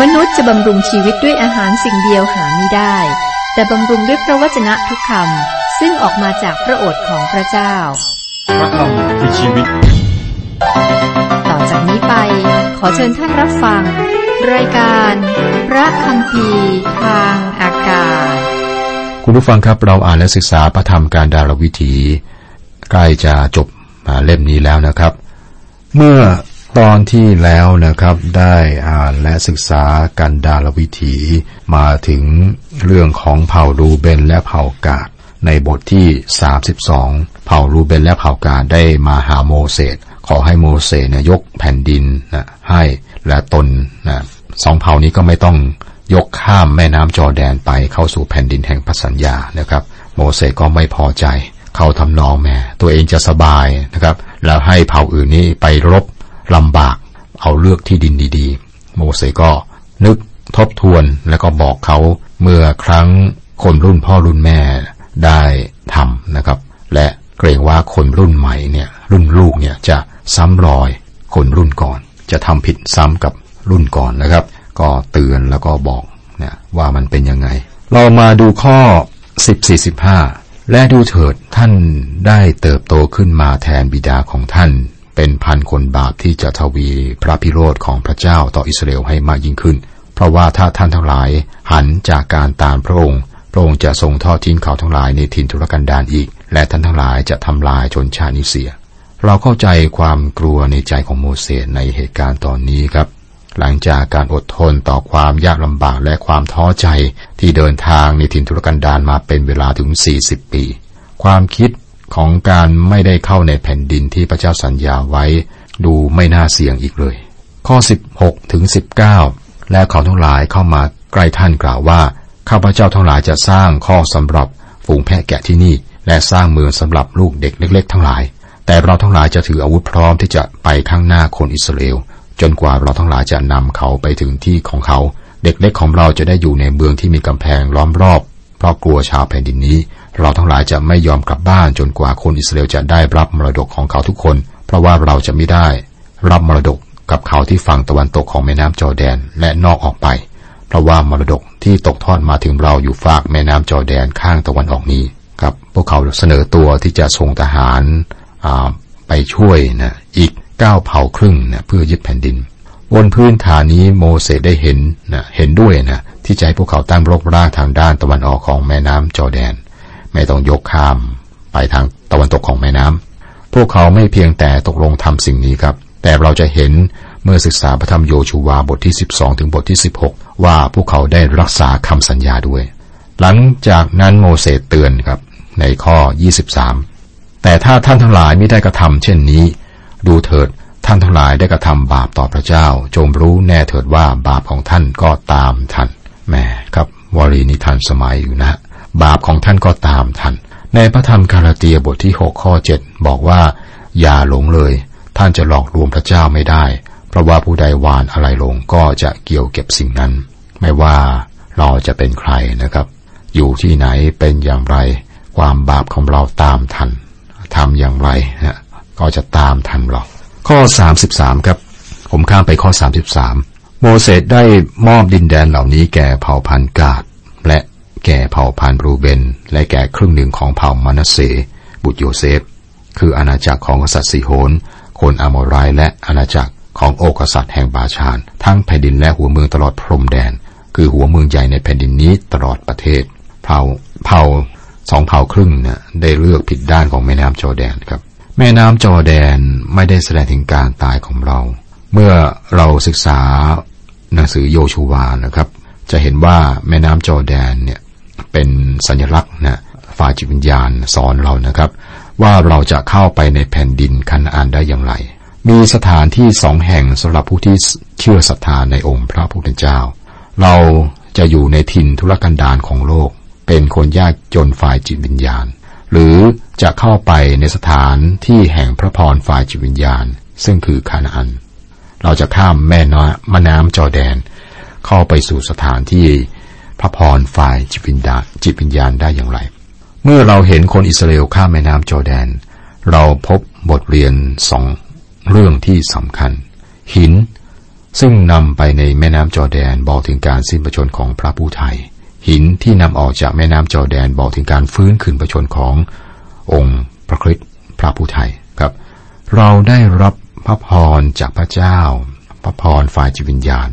มนุษย์จะบำรุงชีวิตด้วยอาหารสิ่งเดียวหาไม่ได้ แต่บำรุงด้วยพระวจนะทุกคำซึ่งออกมาจากพระโอษฐ์ของพระเจ้า พระคำคือชีวิต ต่อจากนี้ไป ขอเชิญท่านรับฟัง รายการ พระคำพีทางอากาศ คุณผู้ฟังครับเราอ่านและศึกษาพระธรรมการดารวิถี ใกล้จะจบมาเล่มนี้แล้วนะครับ เมื่อ ตอนที่แล้วนะครับได้อ่านและศึกษากันดารวิถีมาถึงเรื่องของเผ่ารูเบนและเผ่ากาดในบทที่ 32 เผ่ารูเบนและเผ่ากาดได้มาหาโมเสสขอให้โมเสสเนี่ยยกแผ่นดินนะให้และตนนะสองเผ่านี้ก็ไม่ต้องยกข้ามแม่น้ำจอแดนไปเข้าสู่แผ่นดินแห่งพัสัญญานะครับ โมเสสก็ไม่พอใจเขาทำนองแม่ตัวเองจะสบายนะครับ แล้วให้เผ่าอื่นนี้ไปรบ ลำบาก เอาเลือกที่ดินดีๆ โมเสสก็นึกทบทวนแล้วก็บอกเขาเมื่อครั้งคนรุ่นพ่อรุ่นแม่ได้ทำนะครับ และเกรงว่าคนรุ่นใหม่เนี่ยรุ่นลูกเนี่ยจะซ้ำรอยคนรุ่นก่อน จะทำผิดซ้ำกับรุ่นก่อนนะครับ ก็เตือนแล้วก็บอกเนี่ยว่ามันเป็นยังไง เรามาดูข้อ 14 15และดูเถิดท่านได้เติบโตขึ้นมาแทนบิดาของท่าน เป็นพันคนบาปที่จะทวีพระพิโรธของพระเจ้าต่ออิสราเอลให้มากยิ่งขึ้น เพราะว่าถ้าท่านทั้งหลายหันจากการตามพระองค์ พระองค์จะทรงทอดทิ้งเขาทั้งหลายในถิ่นทุรกันดารอีก และท่านทั้งหลายจะทำลายชนชาตินี้เสีย เราเข้าใจความกลัวในใจของโมเสสในเหตุการณ์ตอนนี้ครับ หลังจากการอดทนต่อความยากลำบากและความท้อใจที่เดินทางในถิ่นทุรกันดารมาเป็นเวลาถึง 40 ปี ความคิด ของการไม่ได้เข้าในแผ่นดินที่พระเจ้าสัญญาไว้ ดูไม่น่าเสี่ยงอีกเลย ข้อ 16ถึง19 และเขาทั้งหลายเข้ามาใกล้ท่านกล่าวว่าข้าพเจ้าทั้งหลายจะสร้างข้อสำหรับฝูงแพะแกะที่นี่ และสร้างเมืองสำหรับลูกเด็กเล็ก ๆ ทั้งหลาย แต่เราทั้งหลายจะถืออาวุธพร้อมที่จะไปข้างหน้าคนอิสราเอลจนกว่าเราทั้งหลายจะนำเขาไปถึงที่ของเขา เด็กเล็กของเราจะได้อยู่ในเมืองที่มีกำแพงล้อมรอบ เพราะกลัวชาวแผ่นดินนี้ เราทั้งหลายจะไม่ยอมกลับบ้านจนกว่าคนอิสราเอลจะได้รับมรดกของเขาทุกคน เพราะว่าเราจะไม่ได้ รับมรดกกับเขาที่ฝั่งตะวันตกของแม่น้ำจอแดนและนอกออกไป เพราะว่ามรดกที่ตกทอดมาถึงเราอยู่ฝากแม่น้ำจอแดนข้างตะวันออกนี้ครับพวกเขาเสนอตัวที่จะส่งทหารไปช่วยนะอีกเก้าเผ่าครึ่งนะเพื่อยึดแผ่นดินบนพื้นฐานนี้โมเสสได้เห็นนะเห็นด้วยนะที่จะให้พวกเขาตั้งรกรากทางด้านตะวันออกของแม่น้ำจอแดน ไม่ต้องยกข้ามไปทางตะวันตกของแม่น้ำพวกเขาไม่เพียงแต่ตกลงทำสิ่งนี้ครับ แต่เราจะเห็นเมื่อศึกษาพระธรรมโยชูวาบทที่ 12 ถึงบทที่ 16 ว่าพวกเขาได้รักษาคำสัญญาด้วย หลังจากนั้นโมเสสเตือนครับ ในข้อ 23 แต่ถ้าท่านทั้งหลายไม่ได้กระทำเช่นนี้ ดูเถิดท่านทั้งหลายได้กระทำบาปต่อพระเจ้า จงรู้แน่เถิดว่าบาปของท่านก็ตามท่านแหมครับวลีนิทันสมัยอยู่นะ บาปของท่านก็ตามท่านในพระธรรมคาราเตียบทที่ 6 ข้อ 7 บอกว่า อย่าหลงเลย ท่านจะหลอกลวงพระเจ้าไม่ได้ เพราะว่าผู้ใดหวานอะไรลงก็จะเกี่ยวเก็บสิ่งนั้น ไม่ว่าเราจะเป็นใครนะครับ อยู่ที่ไหนเป็นอย่างไร ความบาปของเราตามทันทำอย่างไรนะก็จะตามทันเราข้อ 33 ครับ ผมข้ามไปข้อ 33 โมเสสได้มอบดินแดนเหล่านี้แก่เผ่าพันธุ์กาดและ แก่เผ่าพันธุ์รูเบน และแก่ครึ่งหนึ่งของเผ่ามานาเส บุตรโยเซฟ คืออาณาจักรของกษัตริย์ซีโฮนคนอามอรายและอาณาจักรของโอกษัตริย์แห่งบาชาน ทั้งแผ่นดินและหัวเมืองตลอดพรมแดน คือหัวเมืองใหญ่ในแผ่นดินนี้ตลอดประเทศ เผ่าเผ่าสองเผ่าครึ่งเนี่ยได้เลือกผิดด้านของแม่น้ำจอแดนครับ แม่น้ำจอแดนไม่ได้แสดงถึงการตายของเรา เมื่อเราศึกษาหนังสือโยชูวานะครับ จะเห็นว่าแม่น้ำจอแดนเนี่ย เป็นสัญลักษณ์นะฝ่ายจิตวิญญาณสอนเรานะครับ ว่าเราจะเข้าไปในแผ่นดินคันอานได้อย่างไร มีสถานที่สองแห่งสำหรับผู้ที่เชื่อศรัทธาในองค์พระผู้เป็นเจ้า เราจะอยู่ในถิ่นทุรกันดารของโลก เป็นคนยากจนฝ่ายจิตวิญญาณ หรือจะเข้าไปในสถานที่แห่งพระพรฝ่ายจิตวิญญาณ ซึ่งคือคานาอัน เราจะข้ามแม่น้ำมน้ำจอแดน เข้าไปสู่สถานที่ พระพรฝ่ายจิตวิญญาณจิตวิญญาณได้อย่างไร เมื่อเราเห็นคนอิสราเอลข้ามแม่น้ำจอแดน เราพบบทเรียนสองเรื่องที่สำคัญ หิน ซึ่งนำไปในแม่น้ำจอแดนบอกถึงการสิ้นประชนของพระผู้ไทย หินที่นำออกจากแม่น้ำจอแดนบอกถึงการฟื้นคืนประชนขององค์พระคริสต์พระผู้ไทยครับ เราได้รับพระพรจากพระเจ้า พระพรฝ่ายจิตวิญญาณ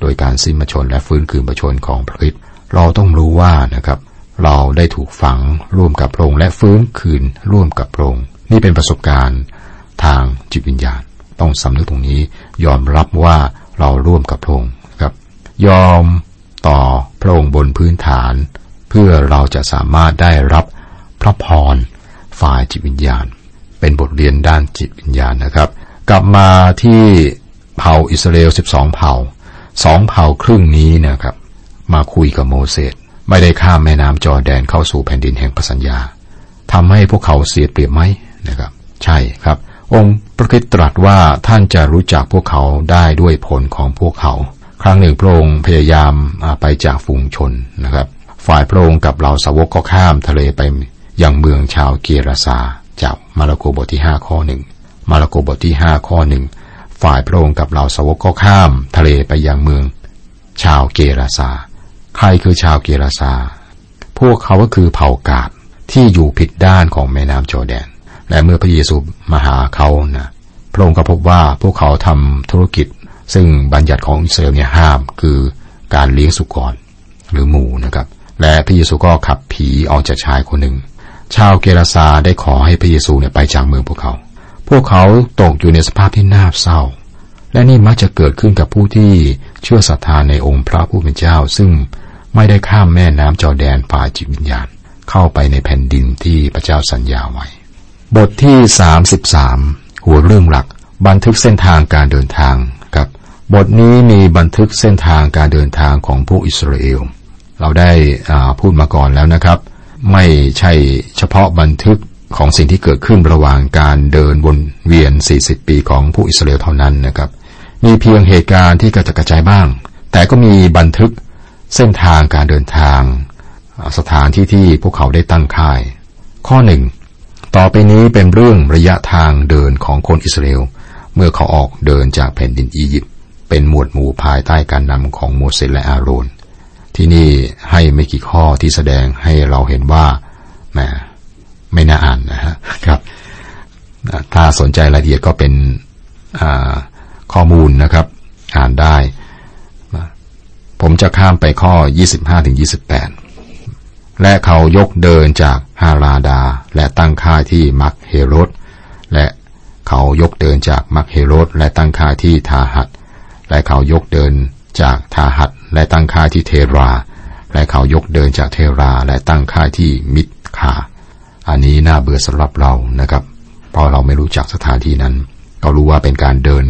โดยการสิ้นประชนและฟื้นคืนประชนของพระคริสต์เราต้องรู้ว่านะครับ เราได้ถูกฝังร่วมกับพระองค์และฟื้นคืนร่วมกับพระองค์นี่เป็นประสบการณ์ทางจิตวิญญาณ ต้องสำนึกตรงนี้ยอมรับว่าเราร่วมกับพระองค์ครับ ยอมต่อพระองค์บนพื้นฐาน เพื่อเราจะสามารถได้รับพระพรฝ่ายจิตวิญญาณ เป็นบทเรียนด้านจิตวิญญาณนะครับ กลับมาที่เผ่าอิสราเอล 12 เผ่า สองเผ่าครึ่งนี้นะครับ มาคุยกับโมเสสไม่ได้ข้ามแม่น้ำจอแดนเข้าสู่แผ่นดินแห่งพัสัญญาทำให้พวกเขาเสียเปรียบไหมนะครับ ใช่ครับ องค์พระคิดตรัสว่าท่านจะรู้จักพวกเขาได้ด้วยผลของพวกเขา ครั้งหนึ่งพระองค์พยายามไปจากฝูงชนนะครับ ฝ่ายพระองค์กับเหล่าสาวกก็ข้ามทะเลไปยังเมืองชาวเกราซาจากมาระโกบทที่ห้าข้อหนึ่งมาระโกบทที่ห้าข้อหนึ่ง ฝ่ายพระองค์กับเหล่าสาวกก็ข้าม ทะเลไปยังเมือง ชาวเกราซา ใครคือชาวเกราซา พวกเขาก็คือเผ่ากาดที่อยู่ผิดด้านของแม่น้ำจอแดน และเมื่อพระเยซูมาหาเขานะพระองค์ก็พบว่าพวกเขาทำธุรกิจ ซึ่งบัญญัติของอิสราเอลเนี่ยห้ามคือการเลี้ยงสุกรหรือหมูนะครับ และพระเยซูก็ขับผีออกจากชายคนหนึ่ง ชาวเกราซาได้ขอให้พระเยซูเนี่ยไปจากเมืองพวกเขา พวกเขาตกอยู่ในสภาพที่น่าเศร้า และนี่มักจะเกิดขึ้นกับผู้ที่เชื่อศรัทธาในองค์พระผู้เป็นเจ้า ซึ่งไม่ได้ข้ามแม่น้ำจอแดนฝ่ายจิตวิญญาณ เข้าไปในแผ่นดินที่พระเจ้าสัญญาไว้ บทที่ 33 หัวเรื่องหลักบันทึกเส้นทางการเดินทางครับ บทนี้มีบันทึกเส้นทางการเดินทางของผู้อิสราเอล เราได้พูดมาก่อนแล้วนะครับ ไม่ใช่เฉพาะบันทึก ของสิ่งที่เกิดขึ้นระหว่างการเดินวนเวียน 40 ปีของผู้อิสราเอลเท่านั้นนะครับ มีเพียงเหตุการณ์ที่กระจัดกระจายบ้าง แต่ก็มีบันทึกเส้นทางการเดินทาง สถานที่ที่พวกเขาได้ตั้งค่าย ข้อหนึ่งต่อไปนี้เป็นเรื่องระยะทางเดินของคนอิสราเอลเมื่อเขาออกเดินจากแผ่นดินอียิปต์เป็นหมวดหมู่ภายใต้การนำของโมเสสและอาโรน ที่นี่ให้ไม่กี่ข้อที่แสดงให้เราเห็นว่าแหม ไม่น่าอ่านนะฮะครับ ถ้าสนใจรายละเอียดก็เป็นข้อมูลนะครับ อ่านได้ ผมจะข้ามไปข้อ 25ถึง28 และเขายกเดินจากฮาราดา และตั้งค่ายที่มักเฮโรดและเขายกเดินจากมักเฮโรดและตั้งค่ายที่ทาหัดและเขายกเดินจากทาหัดและตั้งค่ายที่เทรา และเขายกเดินจากเทราและตั้งค่ายที่มิดคา อันนี้น่าเบื่อสำหรับเรานะครับ เพราะเราไม่รู้จักสถานที่นั้นก็รู้ว่าเป็นการเดิน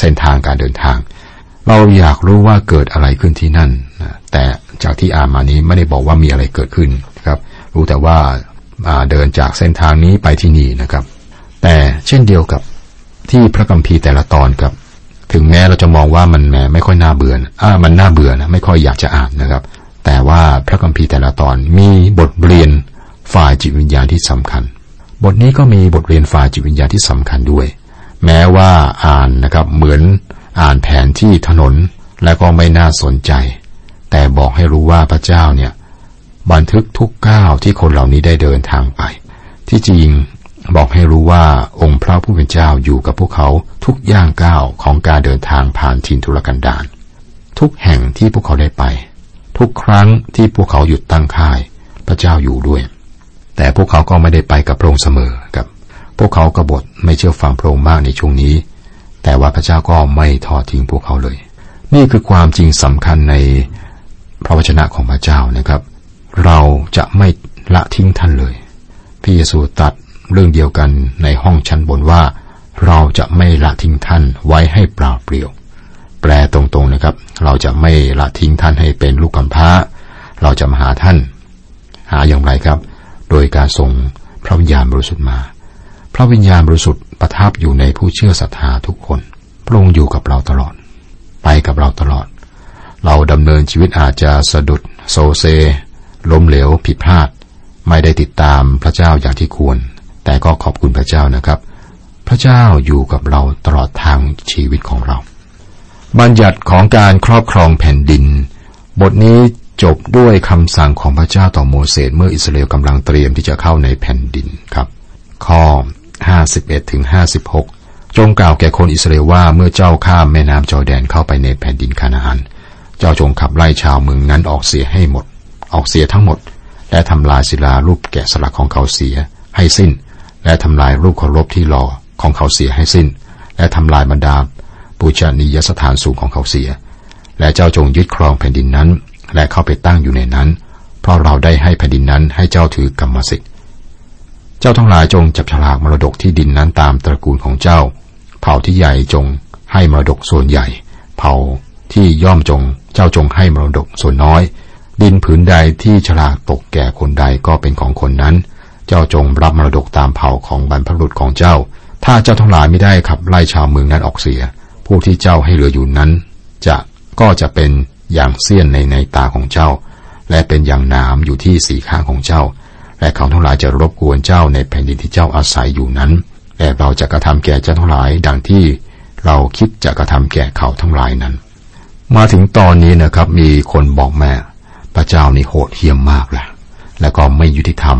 เส้นทางการเดินทาง เราอยากรู้ว่าเกิดอะไรขึ้นที่นั่นแต่จากที่อ่านมานี้ไม่ได้บอกว่ามีอะไรเกิดขึ้นครับ รู้แต่ว่าเดินจากเส้นทางนี้ไปที่นี่นะครับ แต่เช่นเดียวกับที่พระคัมภีร์แต่ละตอนกับ ถึงแม้เราจะมองว่ามันแหมไม่ค่อยน่าเบื่ออ่ามันน่าเบื่อนะไม่ค่อยอยากจะอ่านนะครับ แต่ว่าพระคัมภีร์แต่ละตอนมีบทเรียน ฝ่ายจิตวิญญาณที่สำคัญ บทนี้ก็มีบทเรียนฝ่ายจิตวิญญาณที่สำคัญด้วย แม้ว่าอ่านนะครับเหมือนอ่านแผนที่ถนนและก็ไม่น่าสนใจ แต่บอกให้รู้ว่าพระเจ้าเนี่ยบันทึกทุกก้าวที่คนเหล่านี้ได้เดินทางไป ที่จริงบอกให้รู้ว่าองค์พระผู้เป็นเจ้าอยู่กับพวกเขาทุกย่างก้าวของการเดินทางผ่านทินทุรกันดารทุกแห่งที่พวกเขาได้ไป ทุกครั้งที่พวกเขาหยุดตั้งค่าย พระเจ้าอยู่ด้วย แต่พวกเขาก็ไม่ได้ไปกับพระองค์เสมอครับ พวกเขากบฏไม่เชื่อฟังพระองค์มากในช่วงนี้ แต่ว่าพระเจ้าก็ไม่ทอดทิ้งพวกเขาเลย นี่คือความจริงสำคัญในพระวจนะของพระเจ้านะครับ เราจะไม่ละทิ้งท่านเลยพระเยซูตัดเรื่องเดียวกันในห้องชั้นบนว่า เราจะไม่ละทิ้งท่านไว้ให้เปล่าเปลี่ยว แปลตรงๆนะครับ เราจะไม่ละทิ้งท่านให้เป็นลูกกำพร้า เราจะมาหาท่าน หาอย่างไรครับ โดยการส่งพระวิญญาณบริสุทธิ์มา พระวิญญาณบริสุทธิ์ประทับอยู่ในผู้เชื่อศรัทธาทุกคน พระองค์อยู่กับเราตลอด ไปกับเราตลอด เราดำเนินชีวิตอาจจะสะดุดโซเซ ล้มเหลวผิดพลาด ไม่ได้ติดตามพระเจ้าอย่างที่ควร แต่ก็ขอบคุณพระเจ้านะครับ พระเจ้าอยู่กับเราตลอดทางชีวิตของเรา บัญญัติของการครอบครองแผ่นดิน บทนี้ จบด้วยคำสั่งของพระเจ้าต่อโมเสสเมื่ออิสราเอลกำลังเตรียมที่จะเข้าในแผ่นดินครับ ข้อ 51ถึง56 จงกล่าวแก่คนอิสราเอลว่าเมื่อเจ้าข้ามแม่น้ำจอร์แดนเข้าไปในแผ่นดินคานาอัน เจ้าจงขับไล่ชาวเมืองนั้นออกเสียให้หมด ออกเสียทั้งหมด และทำลายศิลารูปแกะสลักของเขาเสียให้สิ้น และทำลายรูปเคารพที่หล่อของเขาเสียให้สิ้น และทำลายบรรดาปูชนียสถานสูงของเขาเสีย และเจ้าจงยึดครองแผ่นดินนั้น และเข้าไปตั้งอยู่ในนั้น เพราะเราได้ให้แผ่นดินนั้นให้เจ้าถือกรรมสิทธิ์ เจ้าทั้งหลายจงจับฉลากมรดกที่ดินนั้นตามตระกูลของเจ้า เผ่าที่ใหญ่จงให้มรดกส่วนใหญ่ เผ่าที่ย่อมจงเจ้าจงให้มรดกส่วนน้อย ดินผืนใดที่ฉลากตกแก่คนใดก็เป็นของคนนั้น เจ้าจงรับมรดกตามเผ่าของบรรพบุรุษของเจ้า ถ้าเจ้าทั้งหลายไม่ได้ขับไล่ชาวเมืองนั้นออกเสียพวกที่เจ้าให้เหลืออยู่นั้น จะก็จะเป็น อย่างเสี้ยนในในตาของเจ้า และเป็นอย่างน้ำอยู่ที่สีข้างของเจ้า และเขาทั้งหลายจะรบกวนเจ้าในแผ่นดินที่เจ้าอาศัยอยู่นั้นและเราจะกระทำแก่เจ้าทั้งหลาย ดังที่เราคิดจะกระทำแก่เขาทั้งหลายนั้น มาถึงตอนนี้นะครับ มีคนบอกแม่พระเจ้านี่โหดเหี้ยมมากแหละแล้วก็ไม่ยุติธรรม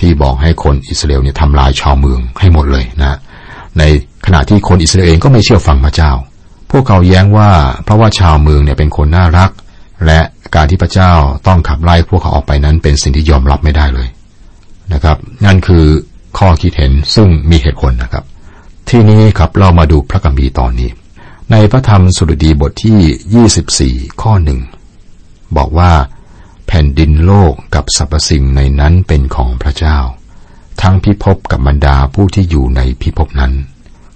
ที่บอกให้คนอิสราเอลเนี่ยทำลายชาวเมืองให้หมดเลยนะ ในขณะที่คนอิสราเอลเองก็ไม่เชื่อฟังพระเจ้า พวกเขาแย้งว่าเพราะว่าชาวเมืองเนี่ยเป็นคนน่ารัก และการที่พระเจ้าต้องขับไล่พวกเขาออกไปนั้นเป็นสิ่งที่ยอมรับไม่ได้เลยนะครับ นั่นคือข้อคิดเห็นซึ่งมีเหตุผลนะครับ ที่นี้ครับเรามาดูพระคัมภีร์ตอนนี้ ในพระธรรมสุรดีบทที่ 24 ข้อหนึ่งบอกว่า แผ่นดินโลกกับสรรพสิ่งในนั้นเป็นของพระเจ้า ทั้งพิภพกับบรรดาผู้ที่อยู่ในพิภพนั้น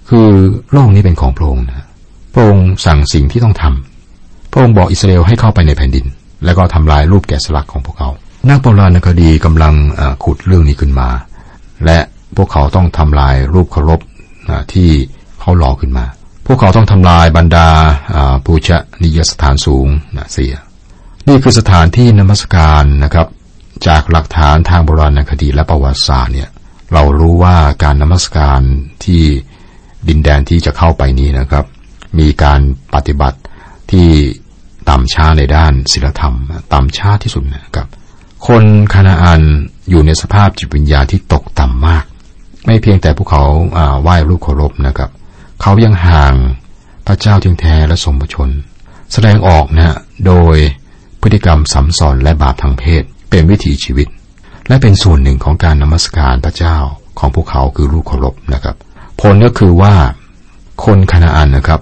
คือโลกนี้เป็นของพระองค์นะ พระองค์สั่งสิ่งที่ต้องทำพระองค์บอกอิสราเอลให้เข้าไปในแผ่นดิน แล้วก็ทำลายรูปแกะสลักของพวกเขา นักโบราณคดีกำลังขุดเรื่องนี้ขึ้นมา และพวกเขาต้องทำลายรูปเคารพที่เขาหล่อขึ้นมา พวกเขาต้องทำลายบรรดาปูชนียสถานสูงนะเสีย นี่คือสถานที่นมัสการนะครับ จากหลักฐานทางโบราณคดีและประวัติศาสตร์เนี่ยเรารู้ว่าการนมัสการที่ดินแดนที่จะเข้าไปนี้นะครับ มีการปฏิบัติที่ต่ำช้าในด้านศีลธรรม ต่ำช้าที่สุดนะครับ คนคานาอันอยู่ในสภาพจิตวิญญาณที่ตกต่ำมาก ไม่เพียงแต่พวกเขาไหว้รูปเคารพนะครับ เขายังห่างพระเจ้าจึงแท้และสมบชน แสดงออกนะโดยพฤติกรรมสัมสอนและบาปทางเพศ เป็นวิถีชีวิต และเป็นส่วนหนึ่งของการนมัสการพระเจ้าของพวกเขาคือรูปเคารพนะครับ ผลก็คือว่าคนคานาอันนะครับ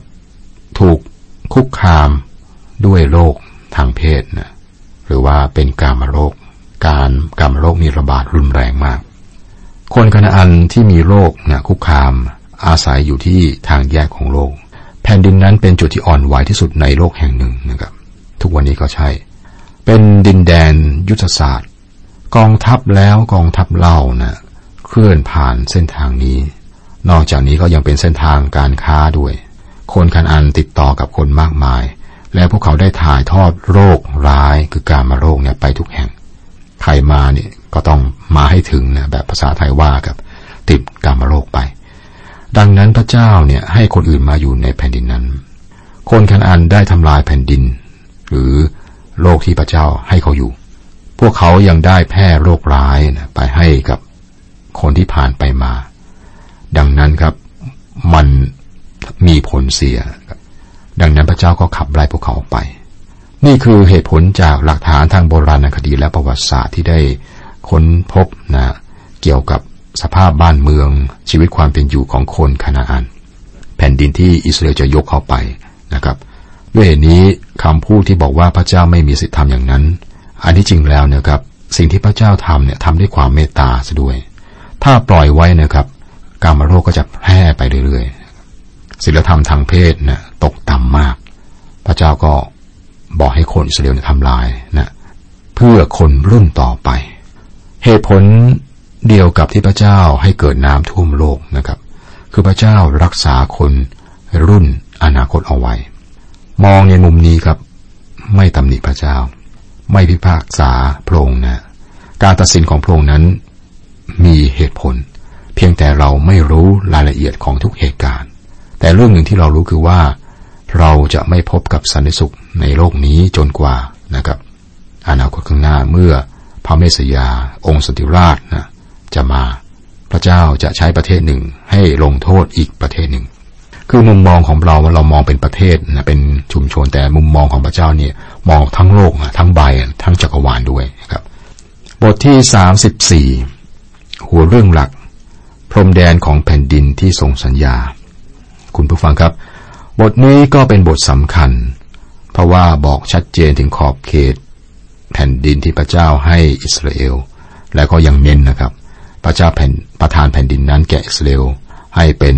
ถูกคุกคามด้วยโรคทางเพศนะหรือว่าเป็นกามโรค การกามโรคนี้ระบาดรุนแรงมาก คนคานาอันที่มีโรคนะคุกคามอาศัยอยู่ที่ทางแยกของโลก แผ่นดินนั้นเป็นจุดที่อ่อนไหวที่สุดในโลกแห่งหนึ่งนะครับ ทุกวันนี้ก็ใช่ เป็นดินแดนยุทธศาสตร์ กองทัพแล้วกองทัพเล่านะเคลื่อนผ่านเส้นทางนี้ นอกจากนี้ก็ยังเป็นเส้นทางการค้าด้วย คนคันอันติดต่อกับคนมากมาย และพวกเขาได้ถ่ายทอดโรคร้ายคือการมาโรคเนี่ยไปทุกแห่ง ใครมาเนี่ยก็ต้องมาให้ถึงนะแบบภาษาไทยว่ากับติดการมาโรคไป ดังนั้นพระเจ้าเนี่ยให้คนอื่นมาอยู่ในแผ่นดินนั้น คนคันอันได้ทำลายแผ่นดิน หรือโลกที่พระเจ้าให้เขาอยู่ พวกเขายังได้แพร่โรคร้ายนะไปให้กับคนที่ผ่านไปมา ดังนั้นครับมัน มีผลเสีย ดังนั้นพระเจ้าก็ขับไล่พวกเขาออกไป นี่คือเหตุผลจากหลักฐานทางโบราณคดีและประวัติศาสตร์ที่ได้ค้นพบนะเกี่ยวกับสภาพบ้านเมืองชีวิตความเป็นอยู่ของคนคานาอัน แผ่นดินที่อิสราเอลจะยกเข้าไปนะครับ ด้วยเหตุนี้คำพูดที่บอกว่าพระเจ้าไม่มีสิทธิทำอย่างนั้น อันที่จริงแล้วนะครับสิ่งที่พระเจ้าทำเนี่ยทำด้วยความเมตตาซะด้วย ถ้าปล่อยไว้นะครับ การมโรคก็จะแพร่ไปเรื่อยๆ ศีลธรรมทางเพศนะตกต่ำมาก พระเจ้าก็บอกให้คนอิสราเอลทำลายนะเพื่อคนรุ่นต่อไป เหตุผลเดียวกับที่พระเจ้าให้เกิดน้ำท่วมโลกนะครับ คือพระเจ้ารักษาคนรุ่นอนาคตเอาไว้ มองในมุมนี้ครับ ไม่ตำหนิพระเจ้า ไม่พิพากษาพระองค์นะ การตัดสินของพระองค์นั้นมีเหตุผล เพียงแต่เราไม่รู้รายละเอียดของทุกเหตุการณ์ แต่เรื่องหนึ่งที่เรารู้คือว่า เราจะไม่พบกับสันติสุขในโลกนี้จนกว่านะครับ อนาคตข้างหน้าเมื่อพระเมสยา องค์สติราชนะจะมาพระเจ้าจะใช้ประเทศหนึ่งให้ลงโทษอีกประเทศหนึ่ง คือมุมมองของเราเรามองเป็นประเทศนะเป็นชุมชนแต่มุมมองของพระเจ้าเนี่ยมองทั้งโลกทั้งใบทั้งจักรวาลด้วยครับ บทที่สามสิบสี่หัวเรื่องหลัก พรมแดนของแผ่นดินที่ทรงสัญญา คุณผู้ฟังครับ บทนี้ก็เป็นบทสำคัญ เพราะว่าบอกชัดเจนถึงขอบเขต แผ่นดินที่พระเจ้าให้อิสราเอล และก็ยังเน้นนะครับ พระเจ้าแผ่นประทานแผ่นดินนั้นแก่อิสราเอลให้เป็น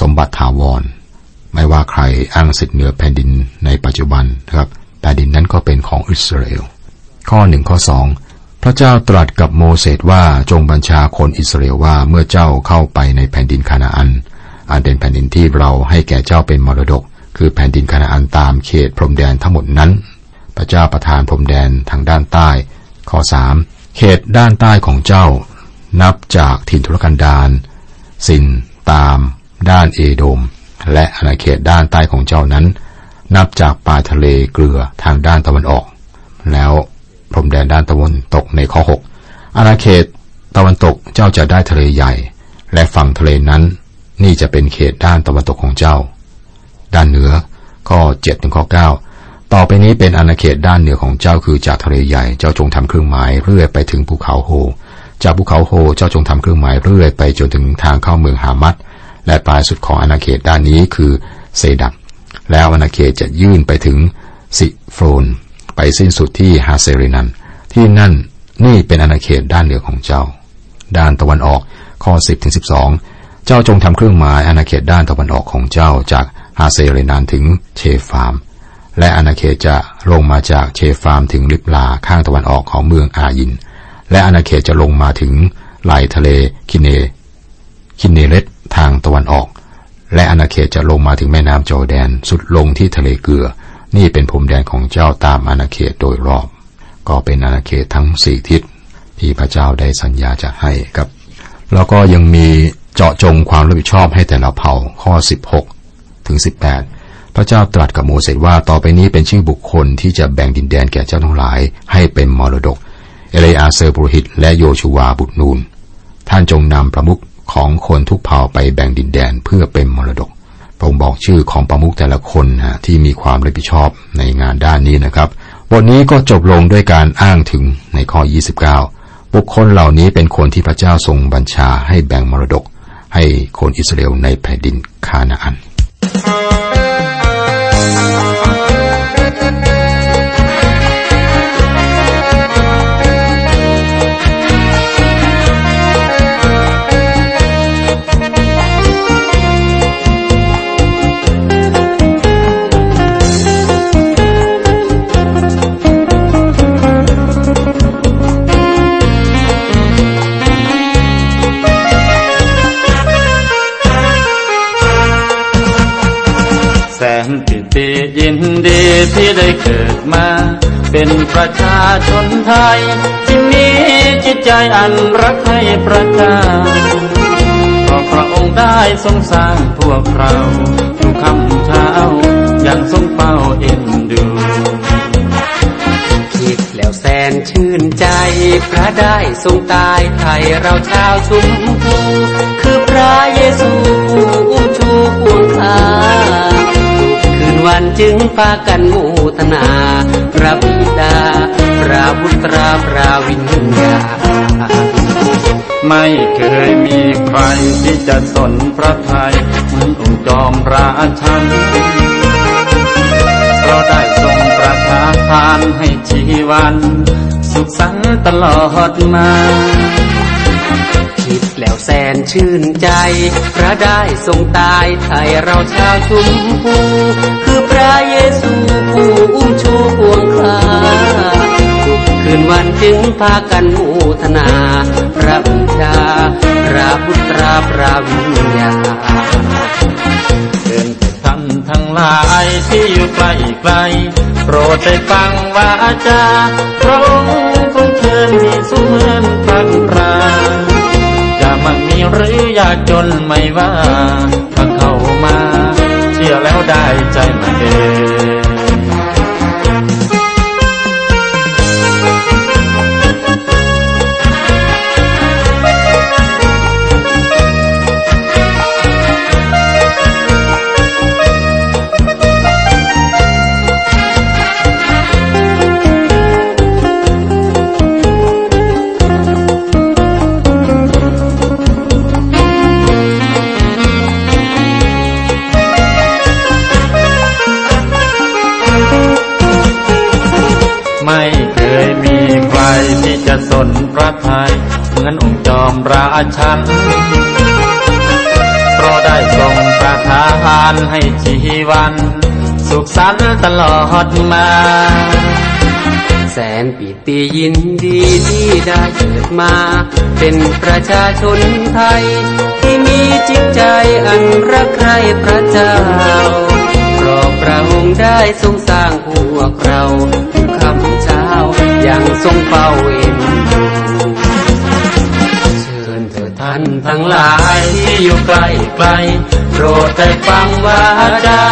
สมบัติถาวร ไม่ว่าใครอ้างสิทธิเหนือแผ่นดินในปัจจุบันนะครับแผ่นดินนั้นก็เป็นของอิสราเอล ข้อหนึ่งข้อสองพระเจ้าตรัสกับโมเสสว่าจงบัญชาคนอิสราเอลว่าเมื่อเจ้าเข้าไปในแผ่นดินคานาอัน อันเป็นแผ่นดินที่เราให้แก่เจ้าเป็นมรดก คือแผ่นดินคานาอันตามเขตพรมแดนทั้งหมดนั้น พระเจ้าประทานพรมแดนทางด้านใต้ ข้อสามเขตด้านใต้ของเจ้า นับจากถิ่นทุรกันดารสินตาม ด้านเอโดม และอาณาเขตด้านใต้ของเจ้านั้น นับจากปลายทะเลเกลือทางด้านตะวันออก แล้วพรมแดนด้านตะวันตกในข้อ 6 อาณาเขตตะวันตกเจ้าจะได้ทะเลใหญ่ และฝั่งทะเลนั้น นี่จะเป็นเขตด้านตะวันตกของเจ้า ด้านเหนือข้อ7ถึงข้อ9ต่อไปนี้เป็นอาณาเขตด้านเหนือของเจ้าคือจากทะเลใหญ่เจ้าจงทำเครื่องหมายเรื่อยไปถึงภูเขาโฮ จากภูเขาโฮเจ้าจงทำเครื่องหมายเรื่อยไปจนถึงทางเข้าเมืองฮามัดและปลายสุดของอาณาเขตด้านนี้คือเซดักแล้วอาณาเขตจะยื่นไปถึงสิโฟรนไปสิ้นสุดที่ฮาเซรินัน ที่นั่นนี่เป็นอาณาเขตด้านเหนือของเจ้า ด้านตะวันออกข้อ 10ถึง12 เจ้าจงทำเครื่องหมายอาณาเขตด้านตะวันออกของเจ้าจากฮาเซรินันถึงเชฟาม และอาณาเขตจะลงมาจากเชฟามถึงลิบลาข้างตะวันออกของเมืองอายิน และอาณาเขตจะลงมาถึงไหลทะเลคินเนคินเนเรตทางตะวันออก และอาณาเขตจะลงมาถึงแม่น้ำจอแดนสุดลงที่ทะเลเกลือ นี่เป็นพรมแดนของเจ้าตามอาณาเขตโดยรอบ ก็เป็นอาณาเขตทั้งสี่ทิศที่พระเจ้าได้สัญญาจะให้ครับ แล้วก็ยังมี เจาะจงความรับผิดชอบให้แต่ละเผ่าข้อ 16 ถึง 18 พระเจ้าตรัสกับโมเสสว่าต่อไปนี้เป็นชื่อบุคคลที่จะแบ่งดินแดนแก่เจ้าทั้งหลาย ให้เป็นมรดก เอเลอาเซอร์ปุรหิต และโยชูวาบุตรนูน ท่านจงนำประมุขของคนทุกเผ่าไปแบ่งดินแดนเพื่อเป็นมรดกพระองค์บอกชื่อของประมุขแต่ละคนนะที่มีความรับผิดชอบในงานด้านนี้นะครับบทนี้ก็จบลงด้วยการอ้างถึงในข้อ 29 บุคคลเหล่านี้เป็นคนที่พระเจ้าทรงบัญชาให้แบ่งมรดก ให้คนอิสราเอลในแผ่นดินคานาอัน ดีที่ได้เกิดมา เป็นประชาชนไทย ที่มีจิตใจอันรักให้ประชาเพราะพระองค์ได้ทรงสร้างพวกเราทุกคำเช้าอย่างทรงเป้าเอ็นดูคิดแล้วแสนชื่นใจ พระได้ทรงตายไทยเราชาวชุมพูคือพระเยซูอุ้มชูพวงคา วันจึงพากันมูทนา พระบิดา พระบุตราพระวิญญาไม่เคยมีใครที่จะสนพระไทยเหมือนองค์จอมราชันเพราะได้ทรงประทานให้ชีวัน สุขสันต์ตลอดมา นชื่นใจ พระได้ทรงตายไทยเราชาวชุมพูคือพระเยซูผู้อุ้มชูพวงคาทุกคืนวันจึงพากันมูทนา พระบิดาพระพุตราพระวิญญาเดินท่านทั้งหลายที่อยู่ไกลไกลโปรดได้ฟังว่าอาจารย์พระองค์คงเชิญมีสุเมือนพันปรา หรือยากจนไม่ว่าถ้าเข้ามา เชื่อแล้วได้ใจมาเอง องค์จอมราชัน เพราะได้ทรงประทานให้ชีวัน สุขสันต์ตลอดมา แสนปีติยินดีที่ได้เกิดมา เป็นประชาชนไทย ที่มีจิตใจอันรักใคร่พระเจ้าเพราะพระองค์ได้ทรงสร้างพวกเราทุกคำเช้ายังทรงเฝ้าเอ็นดูานทั้งหลายที่อยู่ใกล้ไกลโปรดได้ฟังวาจา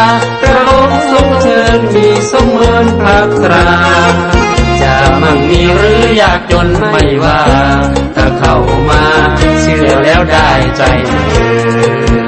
พระองค์ทรงเชิญมีสมเมินพระตราจะมั่งมีหรือยากจนไม่ว่า ถ้าเข้ามาเชื่อแล้วได้ใจแ